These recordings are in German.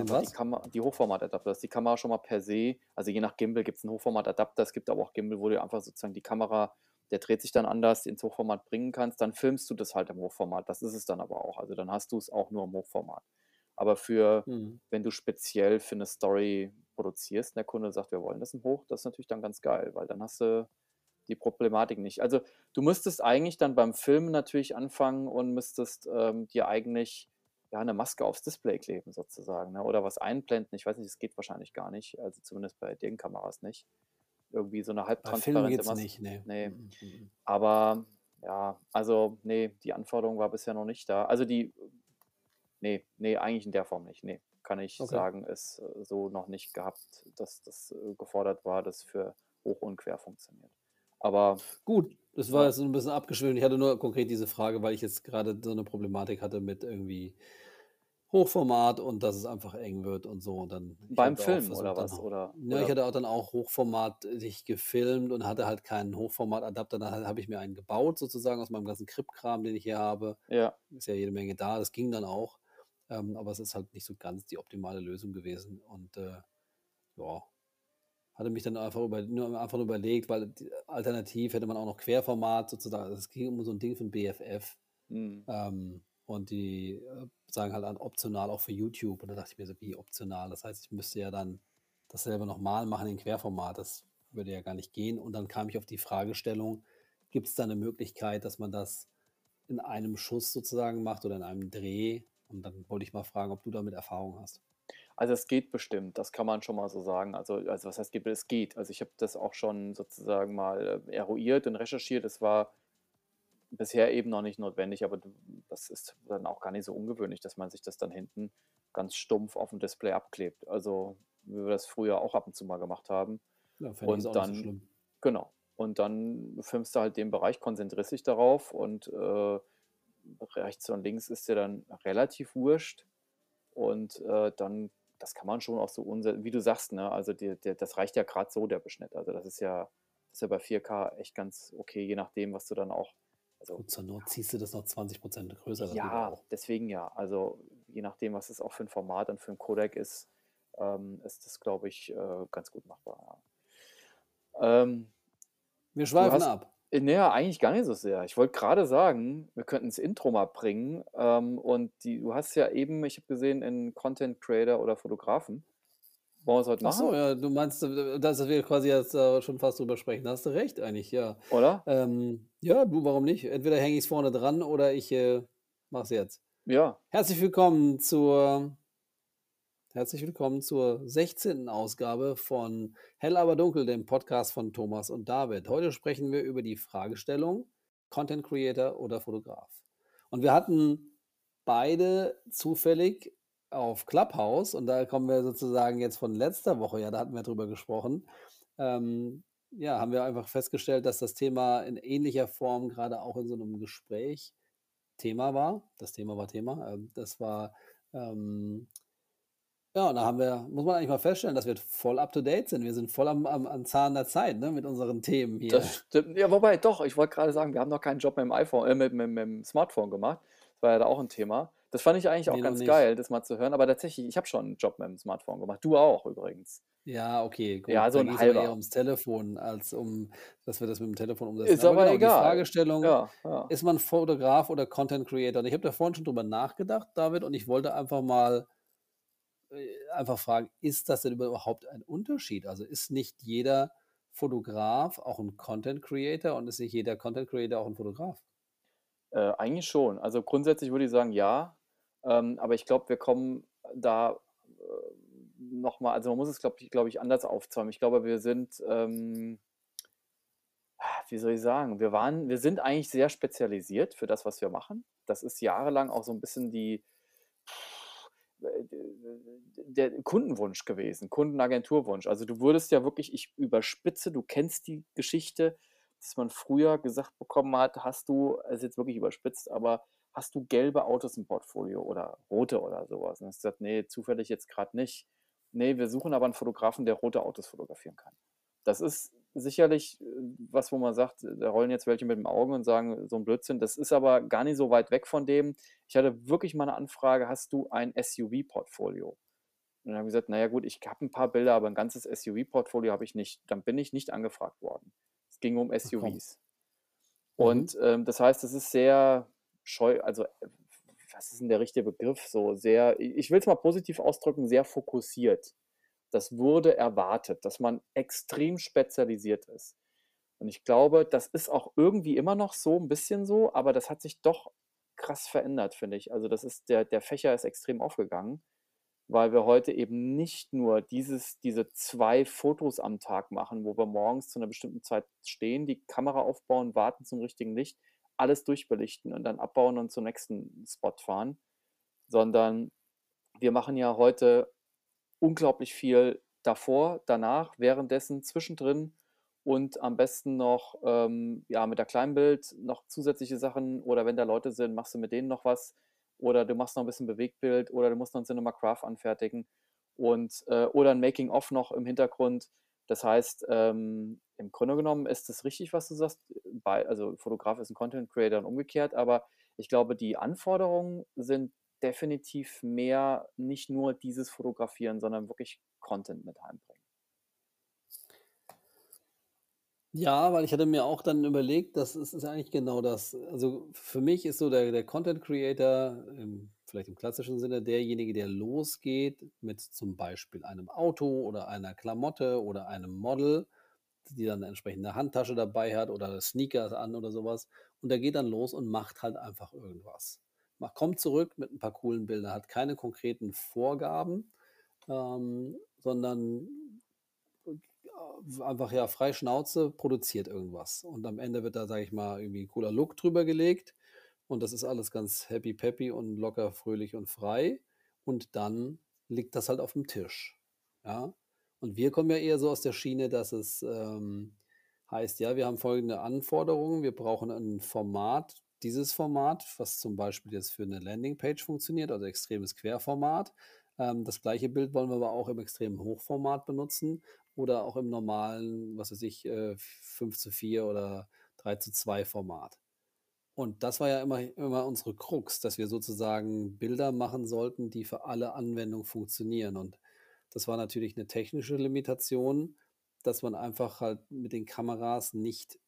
einfach die? Kamera, die Hochformatadapter, dass die Kamera schon mal per se, also je nach Gimbal gibt es einen Hochformatadapter, es gibt aber auch Gimbal, wo du einfach sozusagen die Kamera, der dreht sich dann anders, ins Hochformat bringen kannst, dann filmst du das halt im Hochformat. Das ist es dann aber auch. Also dann hast du es auch nur im Hochformat. Aber für, Hm. wenn du speziell für eine Story produzierst und der Kunde sagt, wir wollen das im Hoch, das ist natürlich dann ganz geil, weil dann hast du die Problematik nicht. Also du müsstest eigentlich dann beim Filmen natürlich anfangen und müsstest ähm, dir eigentlich ja, eine Maske aufs Display kleben sozusagen ne? oder was einblenden. Ich weiß nicht, das geht wahrscheinlich gar nicht, also zumindest bei den Kameras nicht. Irgendwie so eine halbtransparente Maske. nicht, nee. Nee, Mhm, mhm. aber ja, also nee, die Anforderung war bisher noch nicht da. Also die, nee, nee, eigentlich in der Form nicht. Nee, kann ich Okay. sagen, ist äh, so noch nicht gehabt, dass das äh, gefordert war, dass für hoch und quer funktioniert. Aber Gut, das war jetzt so ein bisschen abgeschwimmt. Ich hatte nur konkret diese Frage, weil ich jetzt gerade so eine Problematik hatte mit irgendwie Hochformat und dass es einfach eng wird und so. Und dann, ich beim Film oder versucht, dann, was? Oder, ja, ich oder, hatte auch dann auch Hochformat sich gefilmt und hatte halt keinen Hochformatadapter. Dann habe ich mir einen gebaut, sozusagen aus meinem ganzen Krip-Kram, den ich hier habe. ja, Ist ja jede Menge da, das ging dann auch. Ähm, aber es ist halt nicht so ganz die optimale Lösung gewesen. Und äh, ja, hatte mich dann einfach, über, nur einfach überlegt, weil alternativ hätte man auch noch Querformat sozusagen. Also Es ging um so ein Ding von BFF. hm, Ähm, und die äh, sagen halt an optional auch für YouTube. Und da dachte ich mir so, wie optional? Das heißt, ich müsste ja dann dasselbe nochmal machen in Querformat. Das würde ja gar nicht gehen. Und dann kam ich auf die Fragestellung, gibt es da eine Möglichkeit, dass man das in einem Schuss sozusagen macht oder in einem Dreh? Und dann wollte ich mal fragen, ob du damit Erfahrung hast. Also es geht bestimmt, das kann man schon mal so sagen. Also, also was heißt? Es geht. Also ich habe das auch schon sozusagen mal äh, eruiert und recherchiert. Es war bisher eben noch nicht notwendig, aber das ist dann auch gar nicht so ungewöhnlich, dass man sich das dann hinten ganz stumpf auf dem Display abklebt. Also wie wir das früher auch ab und zu mal gemacht haben. Ja, Und so dann, schlimm. genau, und dann filmst du halt den Bereich, konzentrierst dich darauf und äh, rechts und links ist dir dann relativ wurscht. Und äh, dann, das kann man schon auch so, unse- wie du sagst, ne? Also die, der, das reicht ja gerade so, der Beschnitt. Also das ist ja, das ist ja bei 4K echt ganz okay, je nachdem, was du dann auch, also Gut, zur Not ziehst du das noch 20% größer ja, deswegen ja. Also je nachdem, was es auch für ein Format und für ein Codec ist, ähm, ist das, glaube ich, äh, ganz gut machbar. Ja. Ähm, Wir schweifen hast, ab. Äh, naja, eigentlich gar nicht so sehr. Ich wollte gerade sagen, wir könnten das Intro mal bringen. Ähm, und die, du hast ja eben, ich habe gesehen, in Content Creator oder Fotografen. Wollen wir es heute machen? ja, du meinst, äh, dass wir quasi jetzt äh, schon fast drüber sprechen. Da hast du recht eigentlich, ja. Oder? Ähm, ja, du, warum nicht? Entweder hänge ich es vorne dran oder ich äh, mache es jetzt. Ja. Herzlich willkommen zur Herzlich willkommen zur 16. Ausgabe von Hell aber dunkel, dem Podcast von Thomas und David. Heute sprechen wir über die Fragestellung Content Creator oder Fotograf. Und wir hatten beide zufällig auf Clubhouse und da kommen wir sozusagen jetzt von letzter Woche, ja, da hatten wir drüber gesprochen. Ähm, ja, haben wir einfach festgestellt, dass das Thema in ähnlicher Form gerade auch in so einem Gespräch Thema war. Das Thema war Thema. Ähm, das war ähm, ja, und da haben wir, muss man eigentlich mal feststellen, dass wir voll up to date sind. Wir sind voll am, am, am Zahn der Zeit, ne, mit unseren Themen hier. Das stimmt. Ja, wobei, doch, ich wollte gerade sagen, wir haben noch keinen Job mit dem iPhone, äh, mit, mit, mit dem Smartphone gemacht. Das war ja da auch ein Thema. Das fand ich eigentlich auch Nee, noch ganz nicht. geil, das mal zu hören. Aber tatsächlich, ich habe schon einen Job mit dem Smartphone gemacht. Du auch übrigens. Ja, okay, Ja, gut. so Da ein ging es aber eher halber. ums Telefon, als um, dass wir das mit dem Telefon umsetzen. Ist Aber aber genau, die egal. Fragestellung, Ja, ja. ist man Fotograf oder Content Creator? Und ich habe da vorhin schon drüber nachgedacht, David, und ich wollte einfach mal einfach fragen, ist das denn überhaupt ein Unterschied? Also ist nicht jeder Fotograf auch ein Content Creator und ist nicht jeder Content Creator auch ein Fotograf? Äh, eigentlich schon. Also grundsätzlich würde ich sagen, ja. Ähm, aber ich glaube, wir kommen da äh, nochmal, also man muss es, glaube ich, glaub ich, anders aufzäumen. Ich glaube, wir sind, ähm, wie soll ich sagen, wir waren, wir sind eigentlich sehr spezialisiert für das, was wir machen. Das ist jahrelang auch so ein bisschen die, der Kundenwunsch gewesen, Kundenagenturwunsch. Also du wurdest ja wirklich, ich überspitze, du kennst die Geschichte, dass man früher gesagt bekommen hat, hast du, also jetzt wirklich überspitzt, aber hast du gelbe Autos im Portfolio oder rote oder sowas? Und hast gesagt, nee, zufällig jetzt gerade nicht. Nee, wir suchen aber einen Fotografen, der rote Autos fotografieren kann. Das ist sicherlich äh, was, wo man sagt, da rollen jetzt welche mit dem Augen und sagen, so ein Blödsinn. Das ist aber gar nicht so weit weg von dem. Ich hatte wirklich mal eine Anfrage, hast du ein SUV-Portfolio? Und dann habe ich gesagt, naja gut, ich habe ein paar Bilder, aber ein ganzes SUV-Portfolio habe ich nicht. Dann bin ich nicht angefragt worden. Es ging um SUVs. Mhm. Und ähm, das heißt, es ist sehr scheu, also was ist denn der richtige Begriff? So sehr, ich will es mal positiv ausdrücken, sehr fokussiert. Das wurde erwartet, dass man extrem spezialisiert ist. Und ich glaube, das ist auch irgendwie immer noch so, ein bisschen so, aber das hat sich doch krass verändert, finde ich. Also das ist, der, der Fächer ist extrem aufgegangen, weil wir heute eben nicht nur dieses, diese zwei Fotos am Tag machen, wo wir morgens zu einer bestimmten Zeit stehen, die Kamera aufbauen, warten zum richtigen Licht, alles durchbelichten und dann abbauen und zum nächsten Spot fahren, sondern wir machen ja heute unglaublich viel davor, danach, währenddessen, zwischendrin und am besten noch ähm, ja, mit der Kleinbild noch zusätzliche Sachen oder wenn da Leute sind, machst du mit denen noch was oder du machst noch ein bisschen Bewegtbild oder du musst noch ein Cinema Craft anfertigen und äh, oder ein Making-of noch im Hintergrund. Das heißt, ähm, im Grunde genommen ist es richtig, was du sagst. Bei, also Fotograf ist ein Content Creator und umgekehrt, aber ich glaube, die Anforderungen sind definitiv mehr nicht nur dieses Fotografieren, sondern wirklich Content mit heimbringen. Ja, weil ich hatte mir auch dann überlegt, das ist, ist eigentlich genau das. Also für mich ist so der, der Content Creator, im, vielleicht im klassischen Sinne, derjenige, der losgeht mit zum Beispiel einem Auto oder einer Klamotte oder einem Model, die dann eine entsprechende Handtasche dabei hat oder Sneakers an oder sowas. Und der geht dann los und macht halt einfach irgendwas kommt zurück mit ein paar coolen Bildern, hat keine konkreten Vorgaben, ähm, sondern äh, einfach ja frei Schnauze produziert irgendwas. Und am Ende wird da, sage ich mal, irgendwie ein cooler Look drüber gelegt. Und das ist alles ganz happy peppy und locker, fröhlich und frei. Und dann liegt das halt auf dem Tisch. Ja. Und wir kommen ja eher so aus der Schiene, dass es ähm, heißt, ja, wir haben folgende Anforderungen. Wir brauchen ein Format, dieses Format, was zum Beispiel jetzt für eine Landingpage funktioniert, also extremes Querformat. Ähm, das gleiche Bild wollen wir aber auch im extremen Hochformat benutzen oder auch im normalen, was weiß ich, äh, 5 zu 4 oder 3 zu 2 Format. Und das war ja immer, immer unsere Krux, dass wir sozusagen Bilder machen sollten, die für alle Anwendungen funktionieren. Und das war natürlich eine technische Limitation, dass man einfach halt mit den Kameras nicht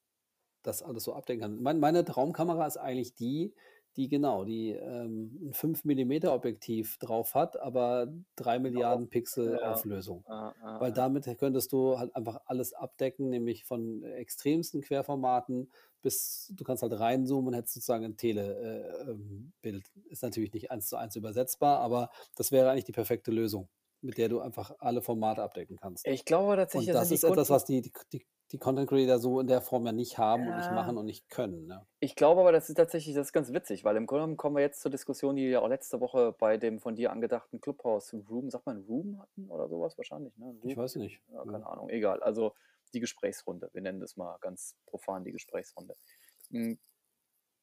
das alles so abdecken kann. Mein, meine Traumkamera ist eigentlich die, die genau, die ähm, ein 5 mm Objektiv drauf hat, aber 3 Milliarden Pixel ja. Auflösung. Ja, ja, Weil damit könntest du halt einfach alles abdecken, nämlich von extremsten Querformaten bis du kannst halt reinzoomen und hättest sozusagen ein Telebild. Äh, ist natürlich nicht eins zu eins übersetzbar, aber das wäre eigentlich die perfekte Lösung, mit der du einfach alle Formate abdecken kannst. Ich glaube tatsächlich, und das ist etwas, was die, die, die Content Creator so in der Form ja nicht haben und nicht machen und nicht können. Ne? Ich glaube aber, das ist tatsächlich, das ist ganz witzig, weil im Grunde genommen kommen wir jetzt zur Diskussion, die wir auch letzte Woche bei dem von dir angedachten Clubhouse Room, sagt man Room hatten oder sowas wahrscheinlich, ne? Ich weiß nicht. Ja, keine Ahnung, egal. Also die Gesprächsrunde, wir nennen das mal ganz profan die Gesprächsrunde. Hm,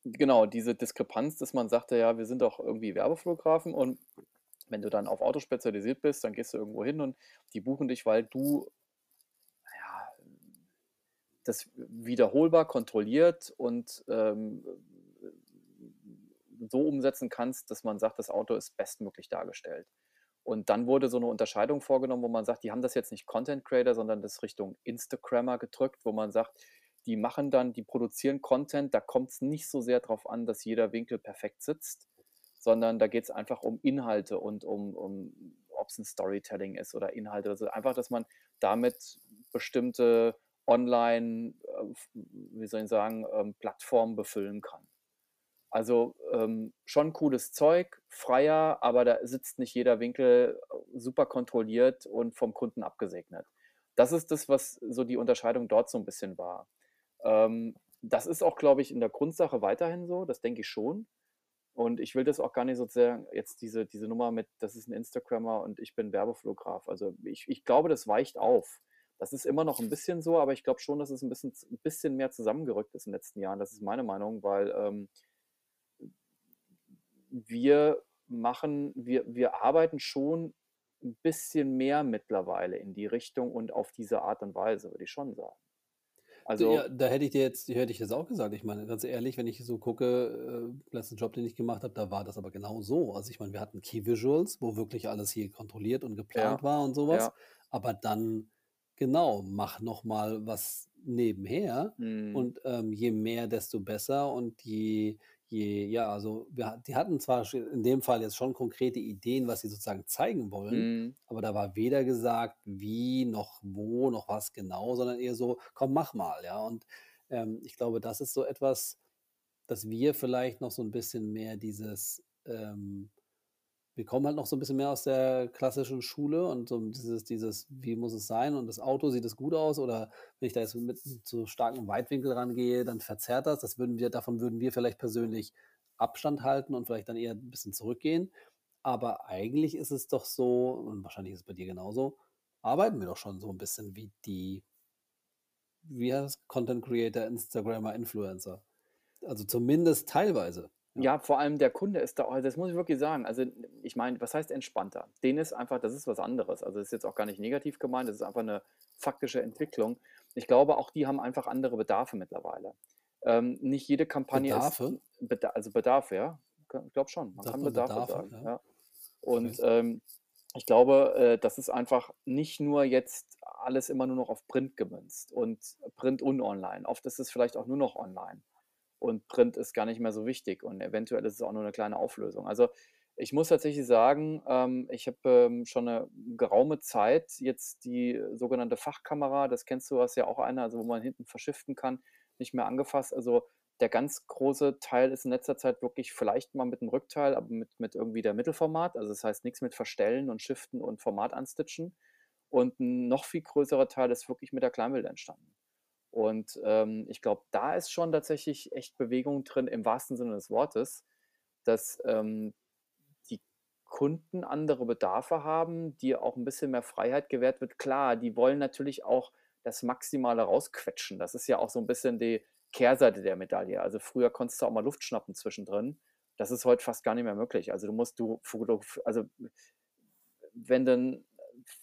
genau, diese Diskrepanz, dass man sagte, ja, wir sind doch irgendwie Werbefotografen und wenn du dann auf Auto spezialisiert bist, dann gehst du irgendwo hin und die buchen dich, weil du das wiederholbar kontrolliert und ähm, so umsetzen kannst, dass man sagt, das Auto ist bestmöglich dargestellt. Und dann wurde so eine Unterscheidung vorgenommen, wo man sagt, die haben das jetzt nicht Content Creator, sondern das Richtung Instagrammer gedrückt, wo man sagt, die machen dann, die produzieren Content, da kommt es nicht so sehr darauf an, dass jeder Winkel perfekt sitzt, sondern da geht es einfach um Inhalte und um, um ob es ein Storytelling ist oder Inhalte. Also einfach, dass man damit bestimmte online, äh, wie soll ich sagen, ähm, Plattformen befüllen kann. Also ähm, schon cooles Zeug, freier, aber da sitzt nicht jeder Winkel äh, super kontrolliert und vom Kunden abgesegnet. Das ist das, was so die Unterscheidung dort so ein bisschen war. Ähm, das ist auch, glaube ich, in der Grundsache weiterhin so, das denke ich schon. Und ich will das auch gar nicht so sehr, jetzt diese, diese Nummer mit, das ist ein Instagrammer und ich bin Werbefotograf. Also ich, ich glaube, das weicht auf. Das ist immer noch ein bisschen so, aber ich glaube schon, dass es ein bisschen, ein bisschen mehr zusammengerückt ist in den letzten Jahren. Das ist meine Meinung, weil ähm, wir machen, wir, wir arbeiten schon ein bisschen mehr mittlerweile in die Richtung und auf diese Art und Weise, würde ich schon sagen. Also Ja, da hätte ich dir jetzt hätte ich jetzt auch gesagt. Ich meine, ganz ehrlich, wenn ich so gucke, äh, letzten Job, den ich gemacht habe, da war das aber genau so. Also, ich meine, wir hatten Key Visuals, wo wirklich alles hier kontrolliert und geplant ja, war und sowas. ja. Aber dann genau, mach noch mal was nebenher Mhm. und, ähm, je mehr, desto besser und je je ja, also, wir die hatten zwar in dem Fall jetzt schon konkrete Ideen, was sie sozusagen zeigen wollen, Mhm. aber da war weder gesagt, wie noch wo noch was genau, sondern eher so: „Komm, mach mal“, ja? Und, ähm, ich glaube, das ist so etwas, dass wir vielleicht noch so ein bisschen mehr dieses, ähm wir kommen halt noch so ein bisschen mehr aus der klassischen Schule und so dieses dieses: „Wie muss es sein?“ und das Auto, sieht es gut aus oder wenn ich da jetzt mit zu starkem Weitwinkel rangehe, dann verzerrt das. Das würden wir davon würden wir vielleicht persönlich Abstand halten und vielleicht dann eher ein bisschen zurückgehen. Aber eigentlich ist es doch so und wahrscheinlich ist es bei dir genauso, arbeiten wir doch schon so ein bisschen wie die wie heißt es? Content Creator, Instagrammer, Influencer. Also, zumindest teilweise, ja. Vor allem der Kunde ist da also das muss ich wirklich sagen. Also, ich meine, was heißt entspannter? Denen ist einfach das ist was anderes. Also, das ist jetzt auch gar nicht negativ gemeint, das ist einfach eine faktische Entwicklung. Ich glaube, auch die haben einfach andere Bedarfe mittlerweile. Ähm, nicht jede Kampagne ist Bedarfe? Beda also Bedarf, ja. ich glaube schon. Man Sagt kann man Bedarfe Bedarfe? sagen, Ja, ja. Und, okay. ähm, ich glaube, äh, das ist einfach nicht nur jetzt alles immer nur noch auf Print gemünzt und Print und online. Oft ist es vielleicht auch nur noch online und Print ist gar nicht mehr so wichtig und eventuell ist es auch nur eine kleine Auflösung. Also, ich muss tatsächlich sagen, ähm, ich habe, ähm, schon eine geraume Zeit jetzt die sogenannte Fachkamera, das kennst du, hast ja auch eine, also wo man hinten verschiften kann, nicht mehr angefasst. Also, der ganz große Teil ist in letzter Zeit wirklich vielleicht mal mit dem Rückteil, aber mit mit irgendwie der Mittelformat. Also, das heißt nichts mit Verstellen und Shiften und Format anstitchen. Und 'n noch viel größerer Teil ist wirklich mit der Kleinbild entstanden. Und, ähm, ich glaube, da ist schon tatsächlich echt Bewegung drin im wahrsten Sinne des Wortes, dass, ähm, die Kunden andere Bedarfe haben, die auch ein bisschen mehr Freiheit gewährt wird. Klar, die wollen natürlich auch das Maximale rausquetschen. Das ist ja auch so ein bisschen die Kehrseite der Medaille. Also, früher konntest du auch mal Luft schnappen zwischendrin. Das ist heute fast gar nicht mehr möglich. Also, du musst du also wenn du 'n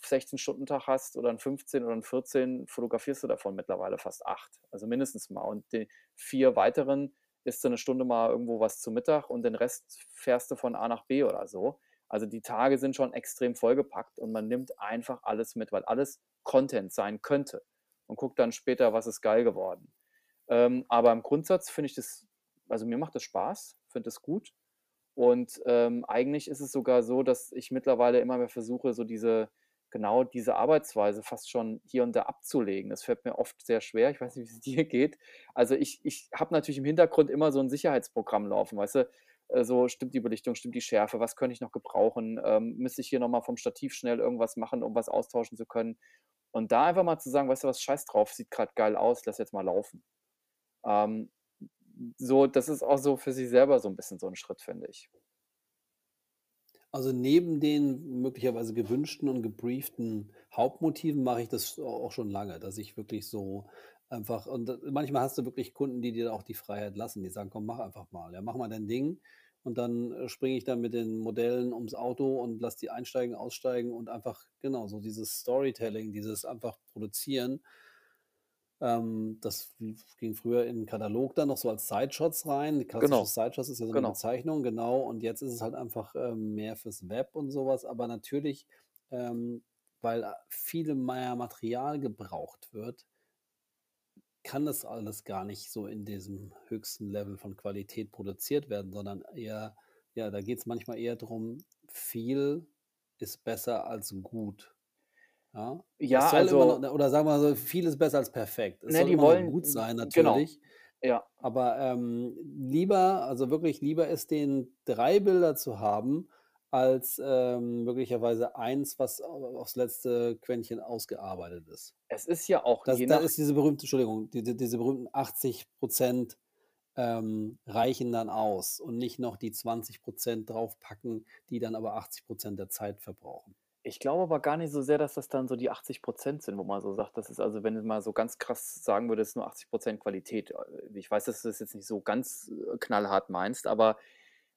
16-Stunden-Tag hast oder 'n 15 oder 'n 14, fotografierst du davon mittlerweile fast 8, also mindestens mal. Und die 4 weiteren isst du 'ne Stunde mal irgendwo was zu Mittag und den Rest fährst du von A nach B oder so. Also, die Tage sind schon extrem vollgepackt und man nimmt einfach alles mit, weil alles Content sein könnte und guckt dann später, was ist geil geworden. Ähm, aber im Grundsatz finde ich das also, mir macht das Spaß, finde das gut. Und, ähm, eigentlich ist es sogar so, dass ich mittlerweile immer mehr versuche, so diese genau diese Arbeitsweise fast schon hier und da abzulegen. Das fällt mir oft sehr schwer. Ich weiß nicht, wie es dir geht. Also, ich ich habe natürlich im Hintergrund immer so ein Sicherheitsprogramm laufen, weißt du? Äh, so: Stimmt die Belichtung, stimmt die Schärfe, was könnte ich noch gebrauchen? Ähm, müsste ich hier noch mal vom Stativ schnell irgendwas machen, um was austauschen zu können? Und da einfach mal zu sagen: „Weißt du was, scheiß drauf, sieht gerade geil aus, lass jetzt mal laufen.“ Ähm, so das ist auch so für sich selber so ein bisschen so ein Schritt, finde ich. Also, neben den möglicherweise gewünschten und gebrieften Hauptmotiven mache ich das auch schon lange, dass ich wirklich so einfach und manchmal hast du wirklich Kunden, die dir auch die Freiheit lassen. Die sagen: „Komm, mach einfach mal. Ja, mach mal dein Ding.“ Und dann, äh, springe ich dann mit den Modellen ums Auto und lass die einsteigen, aussteigen und einfach genau, so dieses Storytelling, dieses einfach produzieren. Ähm, das ging früher in 'n Katalog dann noch so als Sideshots rein. Die klassische Genau, Sideshots ist ja so 'ne genau. Bezeichnung, genau. Und jetzt ist es halt einfach, ähm, mehr fürs Web und so was. Aber natürlich, ähm, weil, a viel mehr Material gebraucht wird, kann das alles gar nicht so in diesem höchsten Level von Qualität produziert werden, sondern eher ja, da geht's manchmal eher drum, viel ist besser als gut. Ja, Ja, noch also, ne, oder sagen wir mal so, viel ist besser als perfekt. Es ne, soll die immer noch wollen gut sein genau, natürlich, ja. aber, ähm, lieber also wirklich lieber ist denen 3 Bilder zu haben, als, ähm, möglicherweise eins, was au aufs letzte Quäntchen ausgearbeitet ist. Es ist ja auch Das je da nach ist diese berühmte Entschuldigung, die die diese berühmten 80% ähm, reichen dann aus und nicht noch die 20% draufpacken, die dann aber 80% der Zeit verbrauchen. Ich glaube aber gar nicht so sehr, dass das dann so die 80% sind, wo man so sagt, das ist also, wenn du mal so ganz krass sagen würdest, nur 80% Qualität. Äh, ich weiß, dass du das jetzt nicht so ganz, äh, knallhart meinst, aber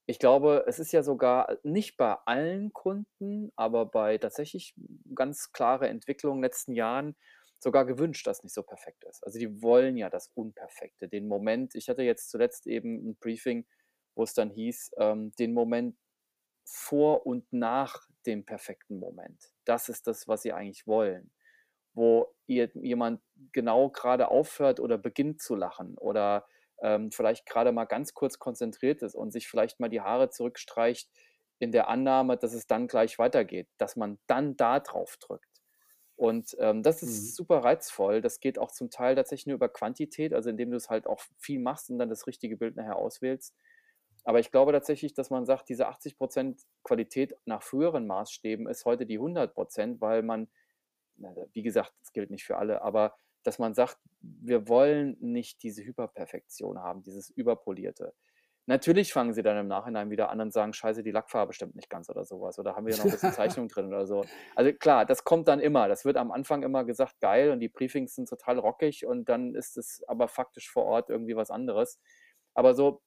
ich glaube, es ist ja sogar nicht bei allen Kunden, aber bei tatsächlich ganz klare Entwicklung in den letzten Jahren sogar gewünscht, dass nicht so perfekt ist. Also die wollen ja das Unperfekte, den Moment. Ich hatte jetzt zuletzt eben ein Briefing, wo es dann hieß, ähm, den Moment vor und nach dem perfekten Moment. Das ist das, was sie eigentlich wollen. Wo ihr, jemand genau gerade aufhört oder beginnt zu lachen oder ähm, vielleicht gerade mal ganz kurz konzentriert ist und sich vielleicht mal die Haare zurückstreicht in der Annahme, dass es dann gleich weitergeht, dass man dann da drauf drückt. Und ähm, das ist mhm. super reizvoll. Das geht auch zum Teil tatsächlich nur über Quantität, also indem du es halt auch viel machst und dann das richtige Bild nachher auswählst. Aber ich glaube tatsächlich, dass man sagt, diese 80% Qualität nach früheren Maßstäben ist heute die 100%, weil man, wie gesagt, das gilt nicht für alle, aber dass man sagt, wir wollen nicht diese Hyperperfektion haben, dieses Überpolierte. Natürlich fangen sie dann im Nachhinein wieder an und sagen, scheiße, die Lackfarbe stimmt nicht ganz oder sowas. Oder haben wir noch ein bisschen Zeichnung drin oder so. Also klar, das kommt dann immer. Das wird am Anfang immer gesagt, geil und die Briefings sind total rockig und dann ist es aber faktisch vor Ort irgendwie was anderes. Aber so,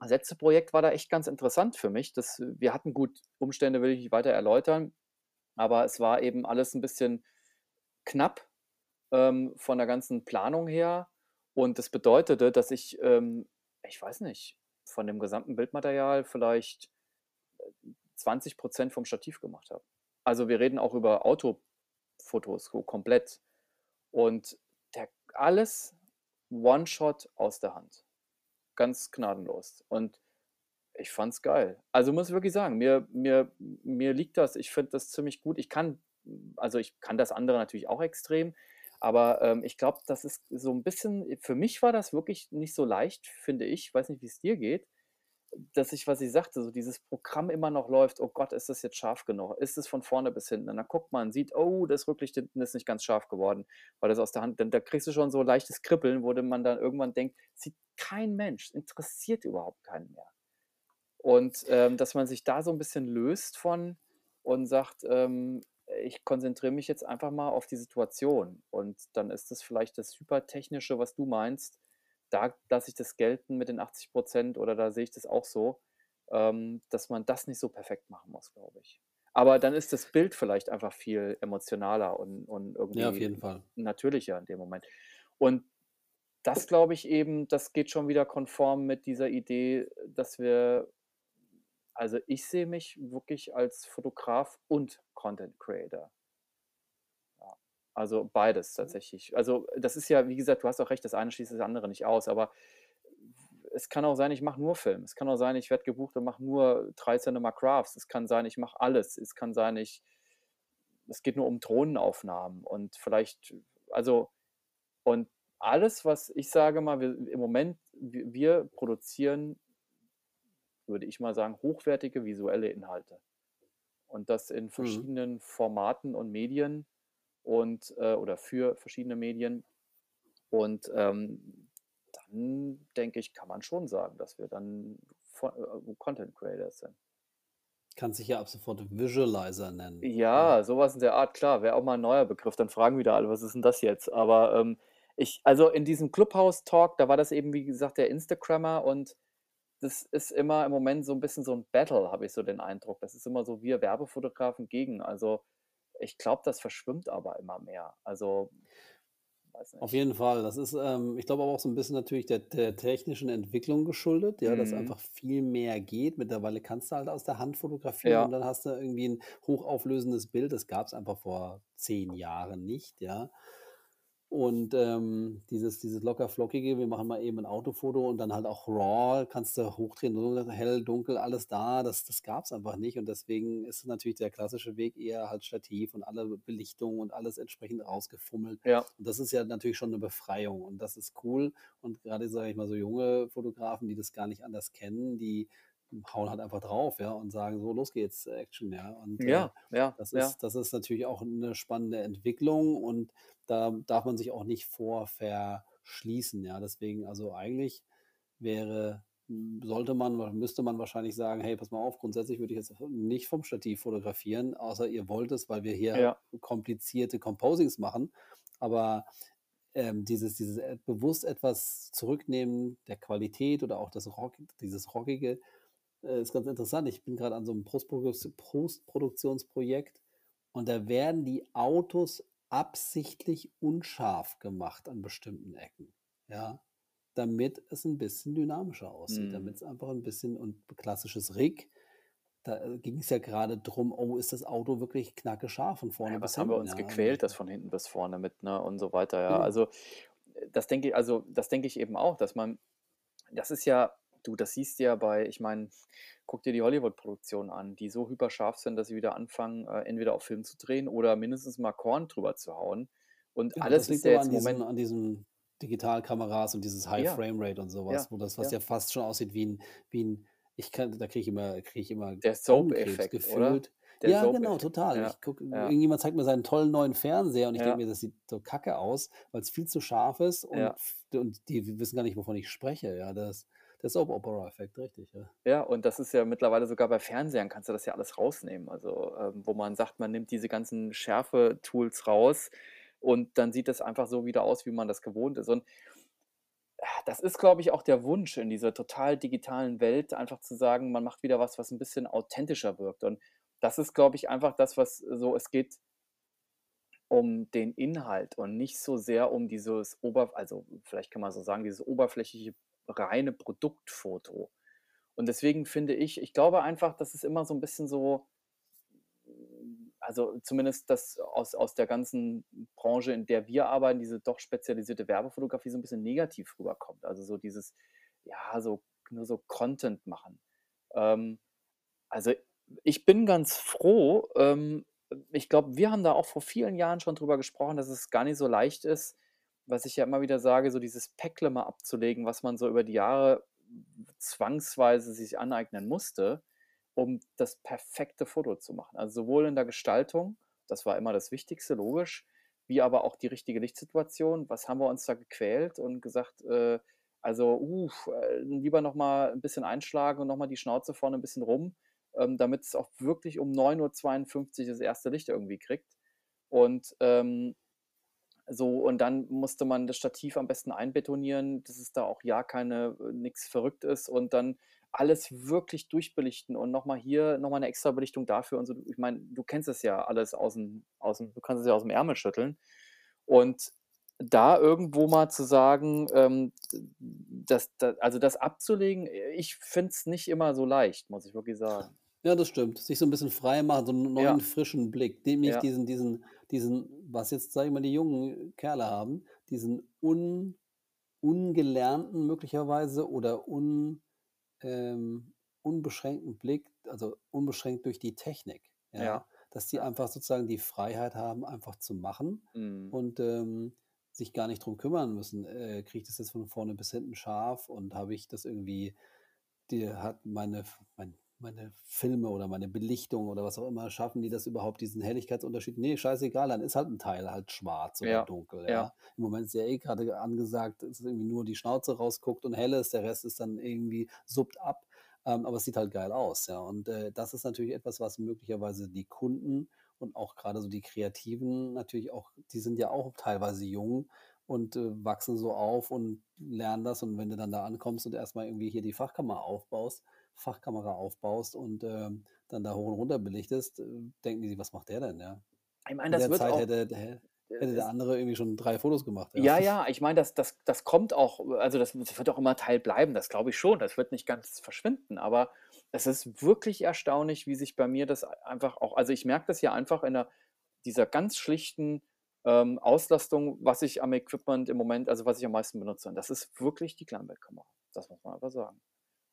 das letzte Projekt war da echt ganz interessant für mich. Das, wir hatten gut Umstände, will ich nicht weiter erläutern, aber es war eben alles ein bisschen knapp ähm, von der ganzen Planung her. Und das bedeutete, dass ich, ähm, ich weiß nicht, von dem gesamten Bildmaterial vielleicht 20 Prozent vom Stativ gemacht habe. Also wir reden auch über Autofotos komplett. Und der, alles One-Shot aus der Hand. Ganz gnadenlos. Und ich fand es geil. Also muss ich wirklich sagen, mir, mir, mir liegt das, ich finde das ziemlich gut. Ich kann, also ich kann das andere natürlich auch extrem, aber ähm, ich glaube, das ist so ein bisschen, für mich war das wirklich nicht so leicht, finde ich. Ich weiß nicht, wie es dir geht, dass ich, was ich sagte, so dieses Programm immer noch läuft, oh Gott, ist das jetzt scharf genug? Ist es von vorne bis hinten? Und dann guckt man, sieht, oh, das Rücklicht hinten ist nicht ganz scharf geworden, weil das aus der Hand, dann, da kriegst du schon so leichtes Kribbeln, wo man dann irgendwann denkt, sieht kein Mensch, interessiert überhaupt keinen mehr. Und ähm, dass man sich da so ein bisschen löst von und sagt, ähm, ich konzentriere mich jetzt einfach mal auf die Situation. Und dann ist das vielleicht das Hypertechnische, was du meinst. Da lasse ich das gelten mit den 80 Prozent oder da sehe ich das auch so, ähm, dass man das nicht so perfekt machen muss, glaube ich. Aber dann ist das Bild vielleicht einfach viel emotionaler und, und irgendwie ja, auf jeden Fall. natürlicher in dem Moment. Und das glaube ich eben, das geht schon wieder konform mit dieser Idee, dass wir also ich sehe mich wirklich als Fotograf und Content Creator. Also beides mhm. tatsächlich. Also das ist ja, wie gesagt, du hast auch recht, das eine schließt das andere nicht aus, aber es kann auch sein, ich mache nur Film. Es kann auch sein, ich werde gebucht und mache nur drei Cinema Crafts. Es kann sein, ich mache alles. Es kann sein, ich es geht nur um Drohnenaufnahmen und vielleicht, also und alles, was ich sage mal, wir, im Moment, wir, wir produzieren würde ich mal sagen, hochwertige visuelle Inhalte. Und das in mhm. verschiedenen mhm. Formaten und Medien und äh, oder für verschiedene Medien. Und ähm, dann denke ich, kann man schon sagen, dass wir dann äh, Content Creators sind. Kann sich ja ab sofort Visualizer nennen. Ja, sowas in der Art, klar, wäre auch mal ein neuer Begriff. Dann fragen wieder alle, was ist denn das jetzt? Aber ähm, ich, also in diesem Clubhouse-Talk, da war das eben, wie gesagt, der Instagrammer und das ist immer im Moment so ein bisschen so ein Battle, habe ich so den Eindruck. Das ist immer so wir Werbefotografen gegen. Also ich glaube, das verschwimmt aber immer mehr. Also auf jeden Fall. Das ist, ähm, ich glaube aber auch so ein bisschen natürlich der, der technischen Entwicklung geschuldet, ja, dass mhm. einfach viel mehr geht. Mittlerweile kannst du halt aus der Hand fotografieren ja. und dann hast du irgendwie ein hochauflösendes Bild. Das gab es einfach vor zehn Jahren nicht, ja. Und ähm, dieses, dieses locker flockige, wir machen mal eben ein Autofoto und dann halt auch raw, kannst du hochdrehen, hell, dunkel, alles da, das, das gab es einfach nicht. Und deswegen ist natürlich der klassische Weg eher halt Stativ und alle Belichtung und alles entsprechend rausgefummelt. Ja. Und das ist ja natürlich schon eine Befreiung und das ist cool. Und gerade, sage ich mal, so junge Fotografen, die das gar nicht anders kennen, die hauen halt einfach drauf, ja, und sagen, so, los geht's, Action, ja. Und ja, äh, ja, das, ja. ist, das ist natürlich auch eine spannende Entwicklung und da darf man sich auch nicht vor verschließen. Ja, deswegen, also eigentlich wäre, hm, sollte man, müsste man wahrscheinlich sagen, hey, pass mal auf, grundsätzlich würde ich jetzt nicht vom Stativ fotografieren, außer ihr wollt es, weil wir hier ja. komplizierte Composings machen. Aber ähm, dieses, dieses äh, bewusst etwas zurücknehmen der Qualität oder auch das Rock, dieses Rockige, äh, ist ganz interessant. Ich bin gerade an so einem Postproduktionsprojekt und da werden die Autos absichtlich unscharf gemacht an bestimmten Ecken, ja, damit es ein bisschen dynamischer aussieht, damit Mhm. es einfach ein bisschen und klassisches Rig, da, äh, ging's ja gerade drum: „Oh, ist das Auto wirklich knackescharf von Na vorne ja, bis was haben wir hinten“, uns ja, gequält, das von hinten bis vorne mit, ne, und so weiter, ja. Genau. Also, äh, das denke i also, das denke ich eben auch, dass man das ist ja du, das siehst du ja bei ich meine, guck dir die Hollywood-Produktionen an, die so hyperscharf sind, dass sie wieder anfangen, äh, entweder auf Film zu drehen oder mindestens mal Korn drüber zu hauen. Und Genau, alles liegt ja jetzt an im diesen Moment an diesen Digitalkameras und dieses High Ja. Frame Rate und so was, Ja, wo das was ja. ja fast schon aussieht wie 'n wie 'n ich kann da kriege ich immer kriege ich immer Der Soap-Effekt, oder? gefühlt. Der Ja, genau, total. Ja, Ich gucke ja. irgendjemand zeigt mir seinen tollen neuen Fernseher und ich denke Ja. mir, das sieht so kacke aus, weil's viel zu scharf ist und und die wissen gar nicht, wovon ich spreche, ja. Das der Soap Opera Effekt, richtig, ja. Ja, und das ist ja mittlerweile sogar bei Fernsehern kannst du das ja alles rausnehmen. Also, ähm, wo man sagt, man nimmt diese ganzen Schärfe-Tools raus und dann sieht das einfach so wieder aus, wie man das gewohnt ist. Und das ist, glaube ich, auch der Wunsch in dieser total digitalen Welt, einfach zu sagen, man macht wieder was, was 'n bisschen authentischer wirkt. Und das ist, glaube ich, einfach das, was so es geht um den Inhalt und nicht so sehr um dieses Ober also, vielleicht kann man so sagen, dieses oberflächliche, reine Produktfoto. Und deswegen finde ich ich glaube einfach, das ist immer so 'n bisschen so also, zumindest das aus aus der ganzen Branche, in der wir arbeiten, diese doch spezialisierte Werbefotografie so 'n bisschen negativ rüberkommt. Also, so dieses ja, so nur so Content machen. Ähm, also, ich bin ganz froh, ähm ich glaube, wir haben da auch vor vielen Jahren schon drüber gesprochen, dass es gar nicht so leicht ist, was ich ja immer wieder sage, so dieses Päckle mal abzulegen, was man so über die Jahre zwangsweise sich aneignen musste, um das perfekte Foto zu machen. Also, sowohl in der Gestaltung, das war immer das Wichtigste, logisch, wie aber auch die richtige Lichtsituation. Was haben wir uns da gequält und gesagt, äh, also, uff, äh, lieber noch mal 'n bisschen einschlagen und noch mal die Schnauze vorne 'n bisschen rum, ähm, damit's auch wirklich um 9:52 das erste Licht irgendwie kriegt. Und, ähm, so und dann musste man das Stativ am besten einbetonieren, dass es da auch ja keine äh, nix verrückt ist und dann alles wirklich durchbelichten und noch mal hier noch mal 'ne Extrabelichtung dafür und so. Ich meine, du kennst es ja alles aus'm aus'm du kannst es ja aus'm Ärmel schütteln. Und da irgendwo mal zu sagen, ähm, das da also, das abzulegen, äh, ich finde es nicht immer so leicht, muss ich wirklich sagen. Ja, das stimmt. Sich so 'n bisschen frei machen, so 'n Ja. neuen frischen Blick, nicht Ja. diesen diesen diesen was jetzt, sage ich mal, die jungen Kerle haben, diesen un ungelernten möglicherweise oder un ähm, unbeschränkten Blick, also, unbeschränkt durch die Technik, Ja. ja? Dass die einfach sozusagen die Freiheit haben, einfach zu machen Mhm. und, ähm, sich gar nicht drum kümmern müssen, äh, kriege ich das jetzt von vorne bis hinten scharf und habe ich das irgendwie die hat meine mein meine Filme oder meine Belichtung oder was auch immer schaffen die das überhaupt, diesen Helligkeitsunterschied? Ne, scheißegal, dann ist halt 'n Teil halt schwarz oder Ja, dunkel, ja. ja? Im Moment ist ja eh grade angesagt, dass irgendwie nur die Schnauze rausguckt und hell ist, der Rest ist dann irgendwie suppt ab, ähm, aber es sieht halt geil aus, ja? Und, äh, das ist natürlich etwas, was möglicherweise die Kunden und auch grade so die Kreativen natürlich auch die sind ja auch teilweise jung und, äh, wachsen so auf und lernen das. Und wenn du dann da ankommst und erst mal irgendwie hier die Fachkammer aufbaust Fachkamera aufbaust und, ähm, dann da hoch und runter belichtest, äh, denken die sich: „Was macht der denn“, ja? Ich meine, In das der wird Zeit auch hätte hä äh, hätte der andere irgendwie schon 3 Fotos gemacht, ja. Ja, ja, ich meine, das das das kommt auch also, das das wird auch immer Teil bleiben, das glaube ich schon. Das wird nicht ganz verschwinden, aber es ist wirklich erstaunlich, wie sich bei mir das einfach auch also, ich merke das ja einfach in der dieser ganz schlichten, ähm, Auslastung, was ich am Equipment im Moment also, was ich am meisten benutze. Und das ist wirklich die Kleinbildkamera. Das muss man einfach sagen.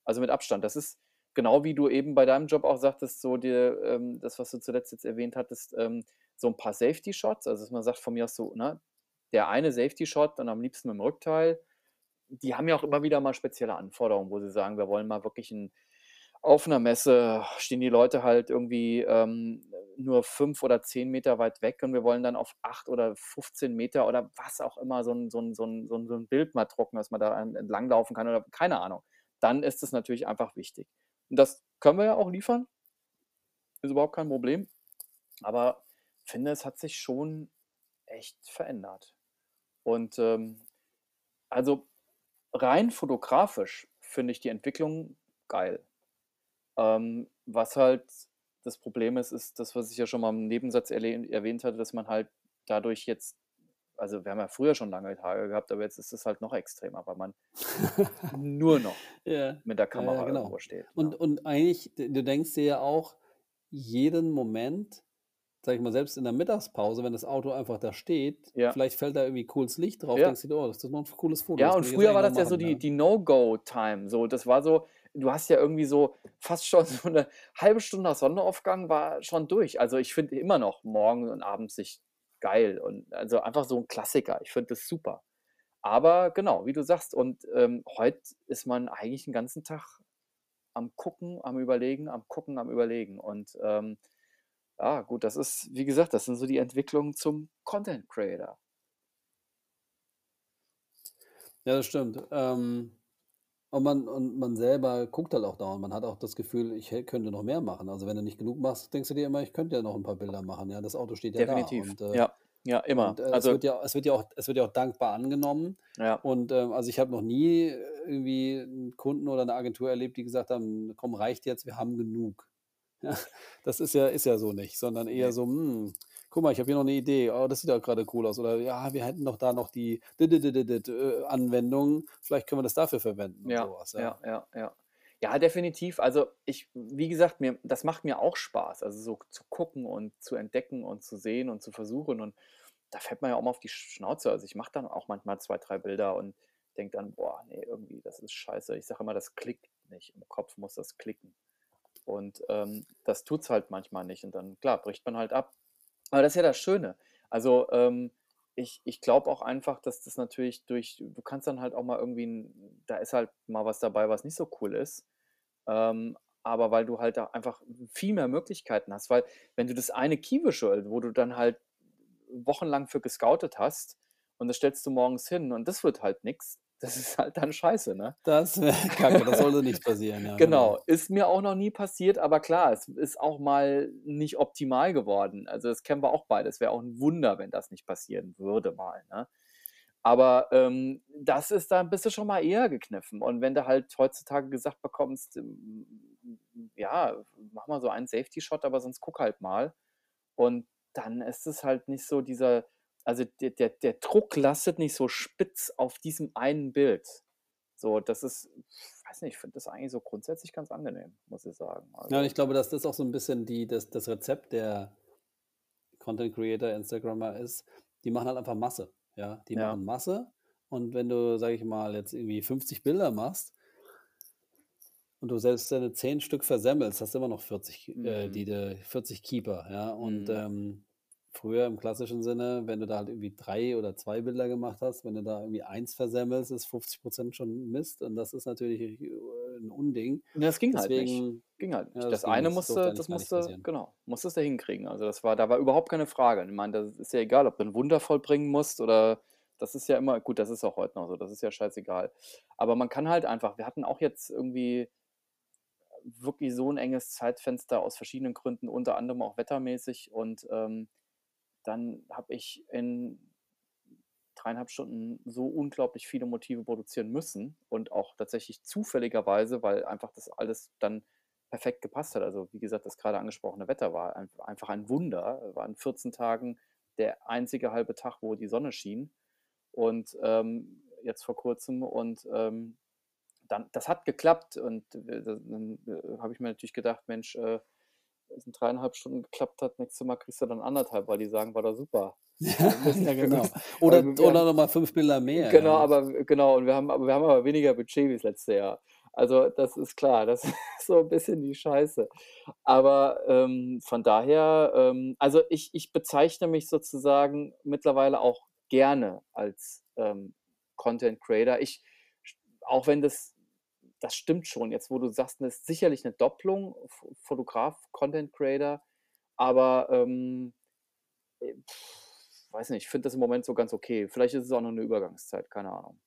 Also, mit Abstand. Das ist genau wie du eben bei deinem Job auch sagtest, so dir, ähm das, was du zuletzt jetzt erwähnt hattest, ähm, so 'n paar Safety Shots, also, dass man sagt von mir aus so, ne, der eine Safety Shot und am liebsten mit'm Rückteil. Die haben ja auch immer wieder mal spezielle Anforderungen, wo sie sagen: „Wir wollen mal wirklich 'n“ auf 'ner Messe stehen die Leute halt irgendwie, ähm, nur 5 oder 10 Meter weit weg und wir wollen dann auf 8 oder 15 Meter oder was auch immer so 'n so 'n so 'n so 'n so 'n Bild mal drucken, dass man da en entlanglaufen kann oder keine Ahnung. Dann ist es natürlich einfach wichtig. Und das können wir ja auch liefern. Ist überhaupt kein Problem. Aber finde, es hat sich schon echt verändert. Und, ähm, also, rein fotografisch finde ich die Entwicklung geil. Ähm, was halt das Problem ist, ist das, was ich ja schon mal im Nebensatz erwähnt hatte, dass man halt dadurch jetzt also wir haben ja früher schon lange Tage gehabt, aber jetzt ist es halt noch extremer, weil man nur noch Ja, mit der ja, Kamera ja, irgendwo genau. steht, Und ne? und eigentlich, du denkst dir ja auch jeden Moment, sage ich mal, selbst in der Mittagspause, wenn das Auto einfach da steht, Ja. vielleicht fällt da irgendwie cooles Licht drauf, Ja. denkst du dir: „Oh, das ist noch 'n cooles Foto, Ja, und früher war das ja so machen“, die ja. die No-Go-Time, so. Das war so du hast ja irgendwie so fast schon so 'ne halbe Stunde nach Sonnenaufgang war schon durch. Also, ich finde immer noch morgen und abends Sicht geil und also einfach so 'n Klassiker. Ich finde das super. Aber genau, wie du sagst und, ähm, heut ist man eigentlich 'n ganzen Tag am Gucken, am Überlegen, am Gucken, am Überlegen und, ähm, ja gut, das ist wie gesagt, das sind so die Entwicklungen zum Content Creator. Ja, das stimmt. Ähm, und man und man selber guckt halt auch dauernd. Man hat auch das Gefühl, ich hä könnte noch mehr machen. Also, wenn du nicht genug machst, denkst du dir immer: „Ich könnte ja noch 'n paar Bilder machen“, ja? Das Auto steht ja da Definitiv. und, äh Ja, ja, immer. und, äh, es Also wird ja es wird ja auch es wird ja auch dankbar angenommen. Ja. Und, ähm, also, ich habe noch nie irgendwie 'n Kunden oder 'ne Agentur erlebt, die gesagt haben: „Komm, reicht jetzt, wir haben genug.“ Ja, das ist ja ist ja so nicht, sondern eher Ne. so: „Hm, guck mal, ich habe hier noch 'ne Idee. Oh, das sieht ja grade cool aus.“ Oder: „Ja, wir hätten doch da noch die äh, Anwendung. Vielleicht können wir das dafür verwenden“ und Ja, so was, ja, ja. ja, ja. Ja, definitiv. Also, ich wie gesagt, mir das macht mir auch Spaß, also so zu gucken und zu entdecken und zu sehen und zu versuchen und da fällt man ja auch mal auf die Sch Schnauze. Also, ich mache dann auch manchmal 2, 3 Bilder und denke dann: „Boah, ne, irgendwie, das ist scheiße.“ Ich sage immer, das klickt nicht. Im Kopf muss das klicken. Und, ähm, das tut's halt manchmal nicht und dann, klar, bricht man halt ab. Aber das ist ja das Schöne. Also, ähm, ich ich glaube auch einfach, dass das natürlich durch du kannst dann halt auch mal irgendwie da ist halt mal was dabei, was nicht so cool ist. Ähm, aber weil du halt da einfach viel mehr Möglichkeiten hast, weil wenn du das eine Key-Visual, wo du dann halt wochenlang für gescoutet hast und das stellst du morgens hin und das wird halt nix, das ist halt dann scheiße, ne? Das wäre kacke, das sollte nicht passieren, ja, Genau, genau. ist mir auch noch nie passiert, aber klar, es ist auch mal nicht optimal geworden. Also, das kennen wir auch beide. Es wäre auch 'n Wunder, wenn das nicht passieren würde mal, ne? Aber, ähm, das ist da bist du schon mal eher gekniffen. Und wenn du halt heutzutage gesagt bekommst, hm, ja, mach mal so einen Safety Shot, aber sonst guck halt mal. Und dann ist es halt nicht so dieser also der der der Druck lastet nicht so spitz auf diesem einen Bild. So, das ist weiß nicht, ich finde das eigentlich so grundsätzlich ganz angenehm, muss ich sagen. Ja, und Also ich glaube, dass das auch so 'n bisschen die das das Rezept der Content Creator, Instagrammer ist, die machen halt einfach Masse, ja? Die Ja. machen Masse und wenn du, sage ich mal, jetzt irgendwie 50 Bilder machst und du selbst deine 10 Stück versemmelst, hast du immer noch 40, äh, die Mhm. du 40 Keeper, ja? Und, Mhm. ähm, früher im klassischen Sinne, wenn du da halt irgendwie 3 oder 2 Bilder gemacht hast, wenn du da irgendwie 1 versemmelst, ist 50% schon Mist und das ist natürlich, äh, 'n Unding. Ne, das ging halt nicht. Deswegen Ging halt ja, nicht. das Das eine. Das durfte musste das musste genau, musstest du hinkriegen. Also, das war da war überhaupt keine Frage. Ich meine, das ist ja egal, ob du 'n Wunder vollbringen musst oder das ist ja immer gut, das ist auch heute noch so, das ist ja scheißegal. Aber man kann halt einfach wir hatten auch jetzt irgendwie wirklich so 'n enges Zeitfenster aus verschiedenen Gründen, unter anderem auch wettermäßig und, ähm, dann habe ich in 3,5 Stunden so unglaublich viele Motive produzieren müssen und auch tatsächlich zufälligerweise, weil einfach das alles dann perfekt gepasst hat. Also, wie gesagt, das grade angesprochene Wetter war einf einfach ein Wunder. War in 14 Tagen der einzige halbe Tag, wo die Sonne schien und, ähm, jetzt vor Kurzem und, ähm, dann das hat geklappt und da dann, äh, habe ich mir natürlich gedacht: „Mensch, äh, wenn's in 3,5 Stunden geklappt hat, nächstes Mal kriegst du dann 1,5, weil die sagen, war doch super.“ Ja, müssen ja, genau. Oder wir oder haben noch mal 5 Bilder mehr, Genau, ja. aber genau, und wir haben aber wir haben aber weniger Budget wie das letzte Jahr. Also, das ist klar, das ist so 'n bisschen die Scheiße. Aber, ähm, von daher, ähm also, ich ich bezeichne mich sozusagen mittlerweile auch gerne als, ähm, Content Creator. Ich auch wenn das das stimmt schon jetzt, wo du sagst, das ist sicherlich 'ne Doppelung, Fotograf, Content Creator, aber, ähm, äh, weiß nicht, ich finde das im Moment so ganz okay. Vielleicht ist es auch nur 'ne Übergangszeit, keine Ahnung.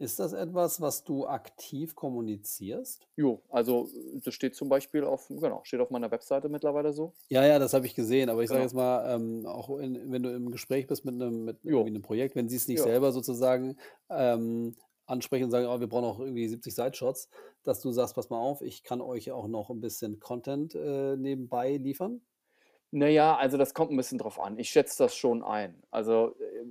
Ist das etwas, was du aktiv kommunizierst? Jo, also, das steht zum Beispiel auf genau, steht auf meiner Webseite mittlerweile so. Ja, ja, das habe ich gesehen, aber ich sage Genau. jetzt mal, ähm, auch in wenn du im Gespräch bist mit 'nem mit irgendwie Jo. 'nem Projekt, wenn sie's nicht Ja. selber sozusagen, ähm, ansprechen und sagen: „Oh, wir brauchen noch irgendwie 70 Side-Shots“, dass du sagst: „Pass mal auf, ich kann euch auch noch 'n bisschen Content, äh, nebenbei liefern?“ Naja, also das kommt ein bisschen drauf an. Ich schätze das schon ein. Also, äh,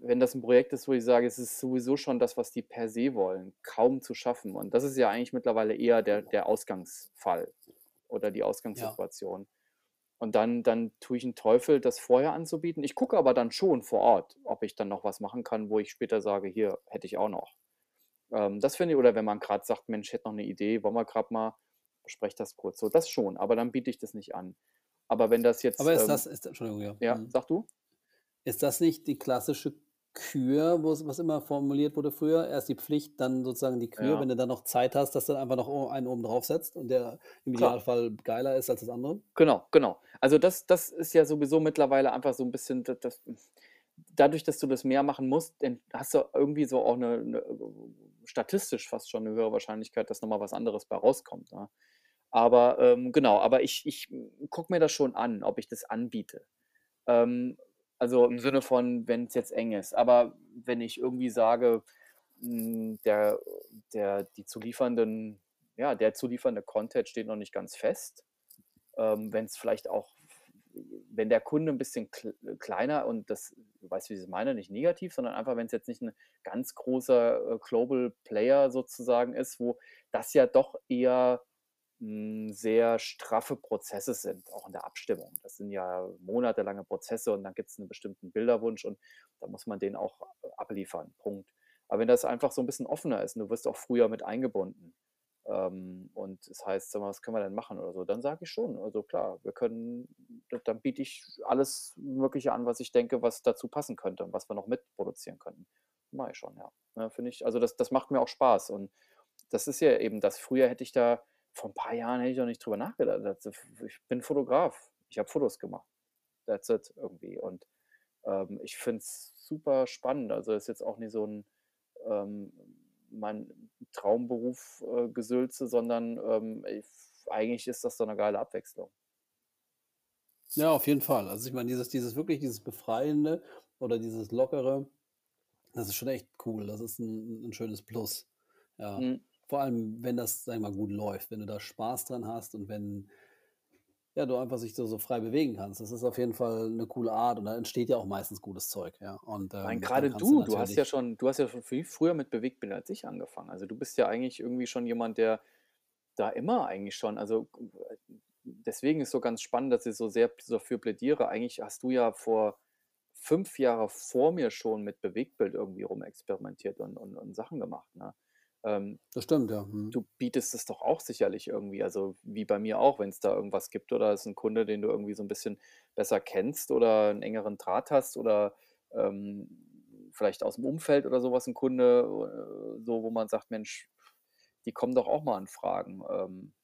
wenn das ein Projekt ist, wo ich sage, es ist sowieso schon das, was die per se wollen, kaum zu schaffen. Und das ist ja eigentlich mittlerweile eher der der Ausgangsfall oder die Ja. Ausgangssituation. Und dann dann tue ich 'n Teufel, das vorher anzubieten. Ich gucke aber dann schon vor Ort, ob ich dann noch was machen kann, wo ich später sage: „Hier hätte ich auch noch.“ Ähm, das finde ich oder wenn man grad sagt: „Mensch, ich hätte noch 'ne Idee, wollen wir grad mal besprecht das kurz.“ So, das schon, aber dann biete ich das nicht an. Aber wenn das jetzt, Aber ist ähm das ist Entschuldigung, ja. ja, Mhm. sag du. Ist das nicht die klassische Kür, was immer formuliert wurde früher? Erst die Pflicht, dann sozusagen die Kür, Ja. wenn du dann noch Zeit hast, dass du dann einfach noch einen oben drauf setzt und der im Klar. Idealfall geiler ist als das andere? Genau, genau. Also das das ist ja sowieso mittlerweile einfach so 'n bisschen das dadurch, dass du das mehr machen musst, dann hast du irgendwie so auch 'ne 'ne statistisch fast schon 'ne höhere Wahrscheinlichkeit, dass noch mal was anderes bei rauskommt, ne? Aber, ähm, genau, aber ich ich gucke mir das schon an, ob ich das anbiete. Ähm, also im Sinne von, wenn's jetzt eng ist. Aber wenn ich irgendwie sage, hm, der der die zu liefernden ja, der zu liefernde Content steht noch nicht ganz fest. Ähm, wenn's vielleicht auch wenn der Kunde 'n bisschen kl kleiner und das du weißt, wie ich das meine, nicht negativ, sondern einfach, wenn's jetzt nicht 'n ganz großer, äh, Global Player sozusagen ist, wo das ja doch eher, hm, sehr straffe Prozesse sind, auch in der Abstimmung. Das sind ja monatelange Prozesse und dann gibt's 'nen bestimmten Bilderwunsch und da muss man den auch abliefern, Punkt. Aber wenn das einfach so 'n bisschen offener ist und du wirst auch früher mit eingebunden, ähm, und es heißt: „Sag mal, was können wir denn machen?“ oder so, dann sage ich schon, also klar, wir können dann biete ich alles Mögliche an, was ich denke, was dazu passen könnte und was wir noch mitproduzieren könnten. Mache ich schon, ja. Ne, finde ich also das das macht mir auch Spaß und das ist ja eben das. Früher hätte ich da vor 'n paar Jahren hätte ich da nicht drüber nachgedacht. Da ich bin Fotograf. Ich habe Fotos gemacht. That's it irgendwie. Und, ähm, ich finde es super spannend. Also, ist jetzt auch nicht so 'n, ähm, mein Traumberuf, äh, Gesülze, sondern, ähm, ich eigentlich ist das so 'ne geile Abwechslung. Ja, auf jeden Fall. Also, ich meine, dieses dieses wirklich dieses Befreiende oder dieses Lockere, das ist schon echt cool. Das ist 'n 'n schönes Plus. Ja. Mhm. Vor allem, wenn das, sage ich mal, gut läuft, wenn du da Spaß dran hast und wenn, ja, du einfach sich so so frei bewegen kannst. Das ist auf jeden Fall 'ne coole Art und da entsteht ja auch meistens gutes Zeug, ja. Und, ähm, grade kannst du du, du hast ja schon du hast ja schon viel früher mit Bewegtbildern als ich angefangen. Also, du bist ja eigentlich irgendwie schon jemand, der da immer eigentlich schon also, deswegen ist so ganz spannend, dass ich so sehr dafür plädiere. Eigentlich hast du ja vor 5 Jahre vor mir schon mit Bewegtbild irgendwie rumexperimentiert und und und Sachen gemacht, ne? Ähm, Das stimmt, ja. Mhm. du bietest es doch auch sicherlich irgendwie also, wie bei mir auch, wenn's da irgendwas gibt oder ist 'n Kunde, den du irgendwie so 'n bisschen besser kennst oder 'n engeren Draht hast oder, ähm, vielleicht aus'm Umfeld oder so was 'n Kunde, äh, so, wo man sagt: „Mensch, die kommen doch auch mal an Fragen. Ähm,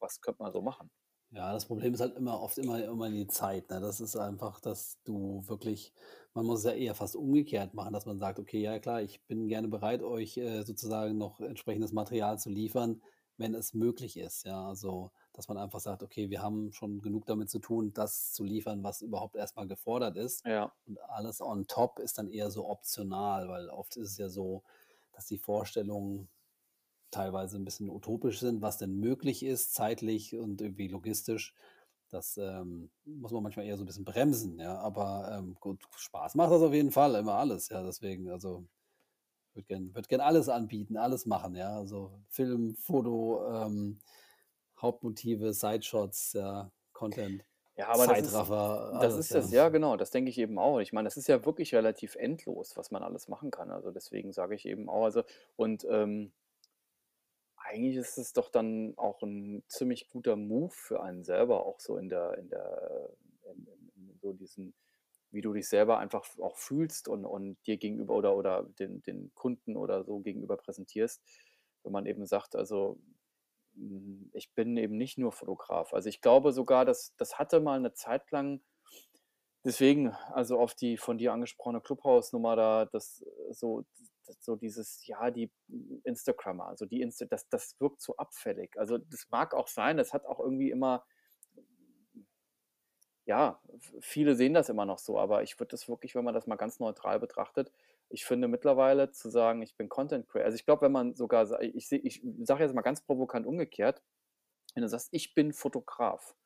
was könnte man so machen?“ Ja, das Problem ist halt immer oft immer immer die Zeit, ne? Das ist einfach, dass du wirklich man muss es ja eher fast umgekehrt machen, dass man sagt: „Okay, ja klar, ich bin gerne bereit, euch, äh, sozusagen noch entsprechendes Material zu liefern, wenn es möglich ist“, ja? Also, dass man einfach sagt: „Okay, wir haben schon genug damit zu tun, das zu liefern, was überhaupt erst mal gefordert ist Ja. und alles on top ist dann eher so optional“, weil oft ist es ja so, dass die Vorstellungen teilweise 'n bisschen utopisch sind, was denn möglich ist, zeitlich und irgendwie logistisch. Das, ähm, muss man manchmal eher so 'n bisschen bremsen, ja? Aber, ähm, gut, Spaß macht das auf jeden Fall, immer alles, ja, deswegen, also, würde gern würde gern alles anbieten, alles machen, ja? Also, Film, Foto, ähm, Hauptmotive, Sideshots, ja, Content, Ja, aber das ist Zeitraffer, das alles, ist ja. das ja, genau, das denke ich eben auch. Ich meine, das ist ja wirklich relativ endlos, was man alles machen kann. Also, deswegen sage ich eben auch also und, ähm eigentlich ist es doch dann auch 'n ziemlich guter Move für einen selber, auch so in der in der in in so diesen wie du dich selber einfach auch fühlst und und dir gegenüber oder oder den den Kunden oder so gegenüber präsentierst, wenn man eben sagt, also, hm, ich bin eben nicht nur Fotograf. Also, ich glaube sogar, das das hatte mal 'ne Zeit lang deswegen, also auf die von dir angesprochene Clubhouse-Nummer da, das so so dieses ja, die Instagrammer, also die Insta das das wirkt so abfällig. Also, das mag auch sein, das hat auch irgendwie immer ja, viele sehen das immer noch so, aber ich würde das wirklich, wenn man das mal ganz neutral betrachtet ich finde mittlerweile zu sagen, ich bin Content Crea also, ich glaube, wenn man sogar ich ich sage jetzt mal ganz provokant umgekehrt, wenn du sagst: „Ich bin Fotograf“,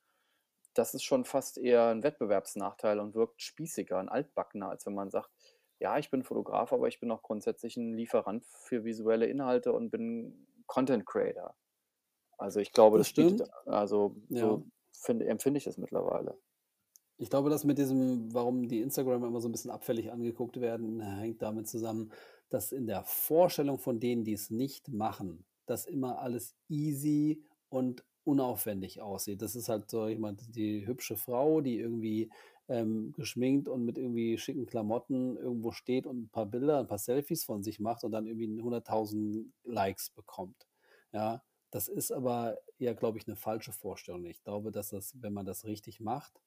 das ist schon fast eher ein Wettbewerbsnachteil und wirkt spießiger, ein altbackener, als wenn man sagt: „Ja, ich bin Fotograf, aber ich bin auch grundsätzlich ein Lieferant für visuelle Inhalte und bin Content Creator.“ Also, ich glaube, Das das bietet stimmt. also, Ja. so finde empfinde ich das mittlerweile. Ich glaube, das mit diesem warum die Instagramer immer so 'n bisschen abfällig angeguckt werden, hängt damit zusammen, dass in der Vorstellung von denen, die es nicht machen, das immer alles easy und unaufwendig aussieht. Das ist halt, ich mal, die hübsche Frau, die irgendwie, ähm, geschminkt und mit irgendwie schicken Klamotten irgendwo steht und 'n paar Bilder, 'n paar Selfies von sich macht und dann irgendwie 100.000 Likes bekommt. Ja, das ist aber ja, glaube ich, 'ne falsche Vorstellung. Ich glaube, dass das wenn man das richtig macht,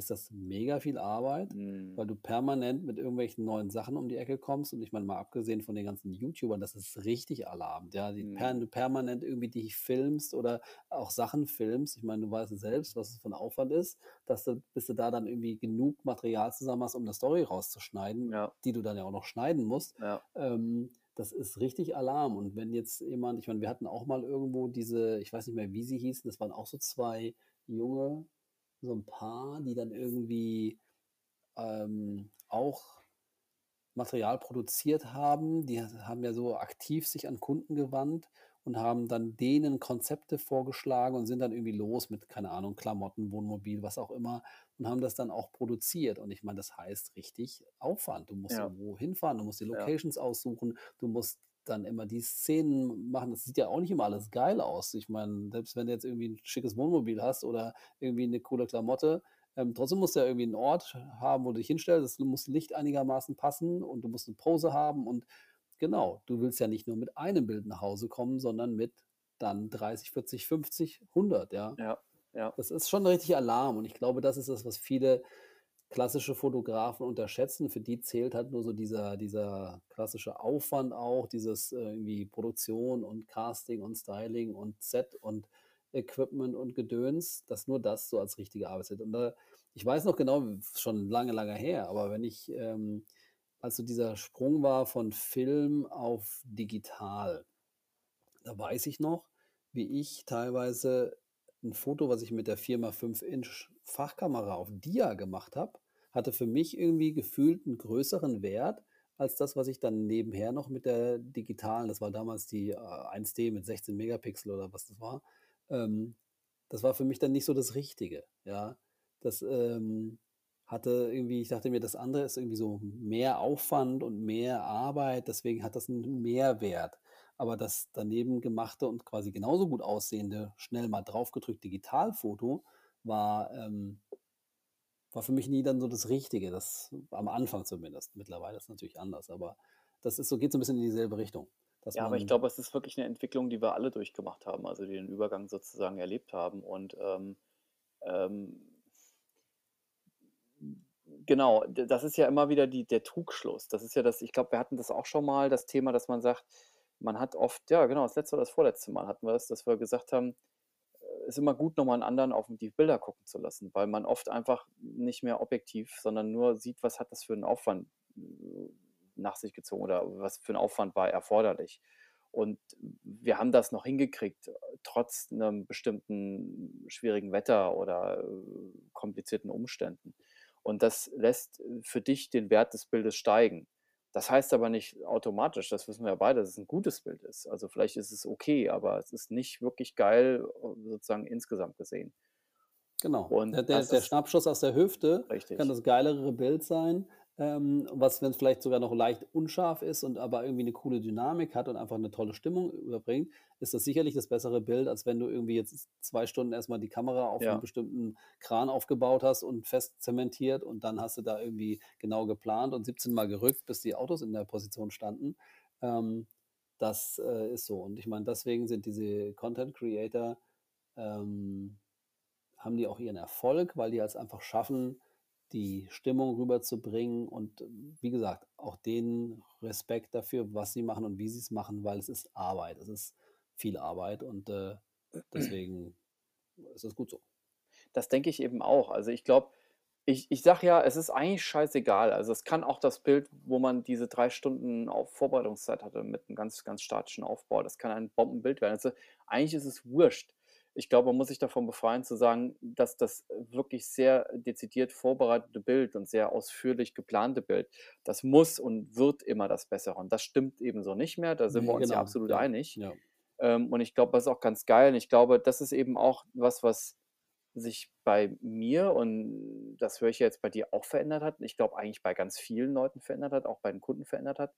ist das mega viel Arbeit, Mhm. weil du permanent mit irgendwelchen neuen Sachen um die Ecke kommst und ich meine, mal abgesehen von den ganzen YouTubern, das ist richtig Alarm, ja, die per Mhm. du permanent irgendwie dich filmst oder auch Sachen filmst. Ich meine, du weißt selbst, was es für 'n Aufwand ist, dass du bis du da dann irgendwie genug Material zusammen hast, um 'ne Story rauszuschneiden, Ja. die du dann ja auch noch schneiden musst. Ja. Ähm, das ist richtig Alarm. Und wenn jetzt jemand ich meine, wir hatten auch mal irgendwo diese ich weiß nicht mehr, wie sie hießen, das waren auch so 2 Junge, so 'n Paar, die dann irgendwie, ähm, auch Material produziert haben. Die ha haben ja so aktiv sich an Kunden gewandt und haben dann denen Konzepte vorgeschlagen und sind dann irgendwie los mit, keine Ahnung, Klamotten, Wohnmobil, was auch immer und haben das dann auch produziert. Und ich meine, das heißt richtig Aufwand. Du musst Ja. irgendwo hinfahren, du musst die Ja. Locations aussuchen, du musst dann immer die Szenen machen. Das sieht ja auch nicht immer alles geil aus. Ich meine, selbst wenn du jetzt irgendwie 'n schickes Wohnmobil hast oder irgendwie 'ne coole Klamotte, ähm, trotzdem musst du ja irgendwie 'n Ort haben, wo du dich hinstellst. Es muss Licht einigermaßen passen und du musst 'ne Pose haben und genau, du willst ja nicht nur mit einem Bild nach Hause kommen, sondern mit dann 30, 40, 50, 100, ja. Ja, ja. Das ist schon richtig Alarm und ich glaube, das ist das, was viele klassische Fotografen unterschätzen. Für die zählt halt nur so dieser dieser klassische Aufwand auch, dieses, äh, irgendwie Produktion und Casting und Styling und Set und Equipment und Gedöns, dass nur das so als richtige Arbeit zählt. Und da ich weiß noch genau, schon lange, lange her, aber wenn ich, ähm als so dieser Sprung war von Film auf digital, da weiß ich noch, wie ich teilweise 'n Foto, was ich mit der 4 x 5 Inch Fachkamera auf Dia gemacht habe, hatte für mich irgendwie gefühlt 'n größeren Wert als das, was ich dann nebenher noch mit der digitalen das war damals die, äh, 1D mit 16 Megapixel oder was das war. Ähm, das war für mich dann nicht so das Richtige, ja. Das, ähm, hatte irgendwie ich dachte mir, das andere ist irgendwie so mehr Aufwand und mehr Arbeit, deswegen hat das 'n Mehrwert. Aber das daneben gemachte und quasi genauso gut aussehende, schnell mal draufgedrückt Digitalfoto war, ähm war für mich nie dann so das Richtige, das am Anfang zumindest. Mittlerweile ist es natürlich anders, aber das ist so geht so 'n bisschen in dieselbe Richtung, Ja, aber ich glaube, es ist wirklich 'ne Entwicklung, die wir alle durchgemacht haben, also die den Übergang sozusagen erlebt haben und, ähm, ähm genau, das ist ja immer wieder die der Trugschluss. Das ist ja das ich glaube, wir hatten das auch schon mal, das Thema, dass man sagt, man hat oft ja genau, das letzte oder das vorletzte Mal hatten wir das, dass wir gesagt haben, ist immer gut, noch mal 'n anderen auf die Bilder gucken zu lassen, weil man oft einfach nicht mehr objektiv, sondern nur sieht, was hat das für 'n Aufwand, hm, nach sich gezogen oder was für 'n Aufwand war erforderlich. Und wir haben das noch hingekriegt, trotz 'nem bestimmten schwierigen Wetter oder, äh, komplizierten Umständen. Und das lässt für dich den Wert des Bildes steigen. Das heißt aber nicht automatisch, das wissen wir ja beide, dass es 'n gutes Bild ist. Also, vielleicht ist es okay, aber es ist nicht wirklich geil, äh, sozusagen insgesamt gesehen. Genau. Und Der der der Schnappschuss aus der Hüfte Richtig. kann das geilere Bild sein, ähm, was wenn's vielleicht sogar noch leicht unscharf ist und aber irgendwie 'ne coole Dynamik hat und einfach 'ne tolle Stimmung überbringt, ist das sicherlich das bessere Bild, als wenn du irgendwie jetzt 2 Stunden erst mal die Kamera auf Ja. bestimmten Kran aufgebaut hast und fest zementiert und dann hast du da irgendwie genau geplant und 17 Mal gerückt, bis die Autos in der Position standen. Ähm, das, äh, ist so. Und ich meine, deswegen sind diese Content Creator, ähm haben die auch ihren Erfolg, weil die es einfach schaffen, die Stimmung rüberzubringen und, wie gesagt, auch den Respekt dafür, was sie machen und wie sie's machen, weil es ist Arbeit. Es ist viel Arbeit und, äh, deswegen ist das gut so. Das denke ich eben auch. Also, ich glaube ich ich sage ja, es ist eigentlich scheißegal. Also, es kann auch das Bild, wo man diese 3 Stunden auf Vorbereitungszeit hatte mit 'nem ganz, ganz statischen Aufbau das kann ein Bombenbild werden. Also, eigentlich ist es wurscht. Ich glaube, man muss sich davon befreien zu sagen, dass das wirklich sehr dezidiert vorbereitete Bild und sehr ausführlich geplante Bild, das muss und wird immer das Bessere. Und das stimmt ebenso nicht mehr. Da sind Ne, wir uns ja genau. absolut Ja, einig. ja. Ähm, und ich glaube, das ist auch ganz geil. Und ich glaube, das ist eben auch was, was sich bei mir und das höre ich ja jetzt bei dir auch verändert hat. Ich glaube, eigentlich bei ganz vielen Leuten verändert hat, auch bei den Kunden verändert hat.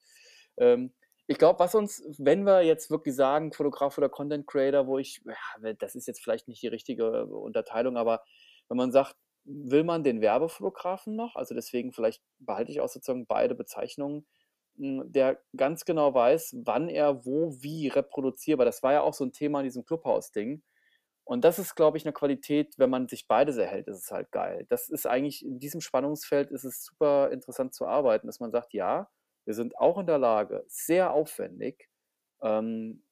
Ähm, ich glaube, was uns, wenn wir jetzt wirklich sagen, Fotograf oder Content Creator, wo ich, ja, das ist jetzt vielleicht nicht die richtige Unterteilung, aber wenn man sagt, will man den Werbefotografen noch, also deswegen vielleicht behalte ich auch sozusagen beide Bezeichnungen, m, der ganz genau weiß, wann er wo wie reproduzierbar. Das war ja auch so ein Thema in diesem Clubhouse-Ding. Und das ist, glaube ich, eine Qualität, wenn man sich beides erhält, ist es halt geil. Das ist eigentlich, in diesem Spannungsfeld ist es super interessant zu arbeiten, dass man sagt, ja, wir sind auch in der Lage, sehr aufwendig ähm,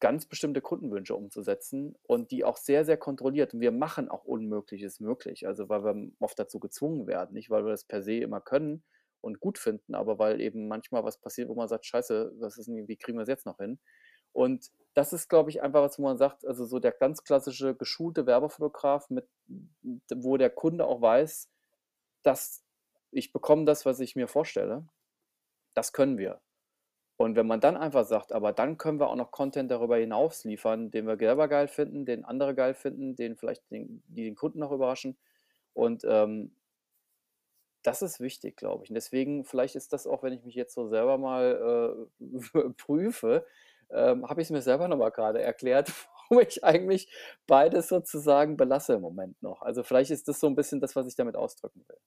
ganz bestimmte Kundenwünsche umzusetzen und die auch sehr, sehr kontrolliert. Und wir machen auch Unmögliches möglich. Also weil wir oft dazu gezwungen werden, nicht weil wir das per se immer können und gut finden, aber weil eben manchmal was passiert, wo man sagt, scheiße, was ist denn, wie kriegen wir es jetzt noch hin? Und das ist, glaube ich, einfach was, wo man sagt, also so der ganz klassische geschulte Werbefotograf, mit, wo der Kunde auch weiß, dass ich bekomme das, was ich mir vorstelle. Das können wir. Und wenn man dann einfach sagt, aber dann können wir auch noch Content darüber hinaus liefern, den wir selber geil finden, den andere geil finden, den vielleicht den, die den Kunden noch überraschen. Und ähm, das ist wichtig, glaube ich. Und deswegen, vielleicht ist das auch, wenn ich mich jetzt so selber mal äh, prüfe, ähm, habe ich es mir selber nochmal gerade erklärt, warum ich eigentlich beides sozusagen belasse im Moment noch. Also vielleicht ist das so ein bisschen das, was ich damit ausdrücken will.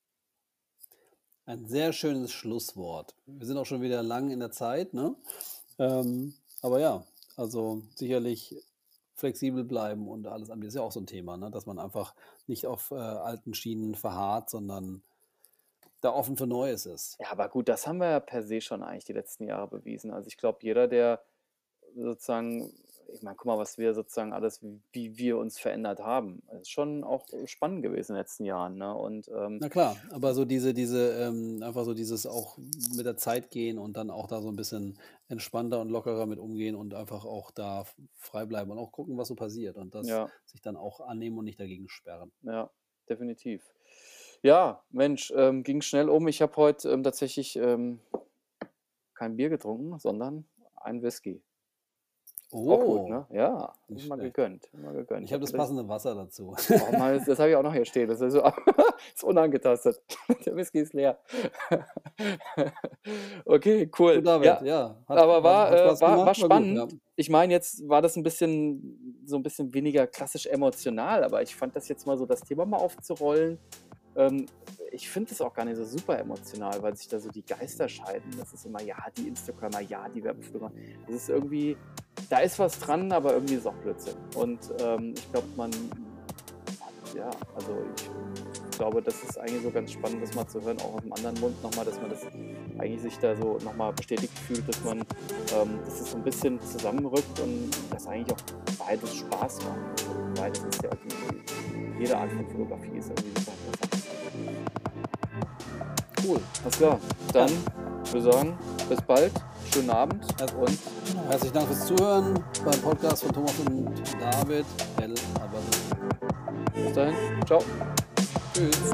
Ein sehr schönes Schlusswort. Wir sind auch schon wieder lang in der Zeit, ne? Ähm, aber ja, also sicherlich flexibel bleiben und alles andere ist ja auch so ein Thema, ne? Dass man einfach nicht auf äh, alten Schienen verharrt, sondern da offen für Neues ist. Ja, aber gut, das haben wir ja per se schon eigentlich die letzten Jahre bewiesen. Also ich glaube, jeder, der sozusagen, ich meine, guck mal, was wir sozusagen alles, wie, wir uns verändert haben, das ist schon auch spannend gewesen in den letzten Jahren. Ne? Und ähm, Na klar, aber so diese, diese, ähm, einfach so dieses auch mit der Zeit gehen und dann auch da so ein bisschen entspannter und lockerer mit umgehen und einfach auch da frei bleiben und auch gucken, was so passiert und das ja, sich dann auch annehmen und nicht dagegen sperren. ja, definitiv. Ja, Mensch, ähm, ging schnell um. Ich habe heute ähm, tatsächlich ähm, kein Bier getrunken, sondern ein Whisky. Auch gut, Oh, ne? Ja, nicht immer gegönnt, immer gegönnt. Ich habe habe das passende Wasser dazu. oh Mann, das, das habe ich auch noch hier stehen. Das ist, so, ist unangetastet. Der Whisky ist leer. Okay, cool. David, Ja, ja, hat, aber war, äh, war, war gemacht, war gut, ja. spannend. Ich meine, jetzt war das ein bisschen so ein bisschen weniger klassisch emotional, aber ich fand das jetzt mal so, das Thema mal aufzurollen. Ähm, ich finde das auch gar nicht so super emotional, weil sich da so die Geister scheiden. Das ist immer, ja, die Instagramer, ja, die Werbefilmer. Das ist irgendwie, da ist was dran, aber irgendwie ist es auch Blödsinn. Und ähm, ich glaube, man, ja, also ich glaube, das ist eigentlich so ganz spannend, das mal zu hören, auch aus dem anderen Mund nochmal, dass man das eigentlich sich da so nochmal bestätigt fühlt, dass man, ähm, dass es so ein bisschen zusammenrückt und dass eigentlich auch beides Spaß macht. Also beides ist ja irgendwie, jede Art von Fotografie ist irgendwie super interessant. Cool. Alles klar, dann würde ich sagen, bis bald, schönen Abend und Herzlichen Dank fürs Zuhören beim Podcast von Thomas und David. Aber bis dahin, ciao. tschüss.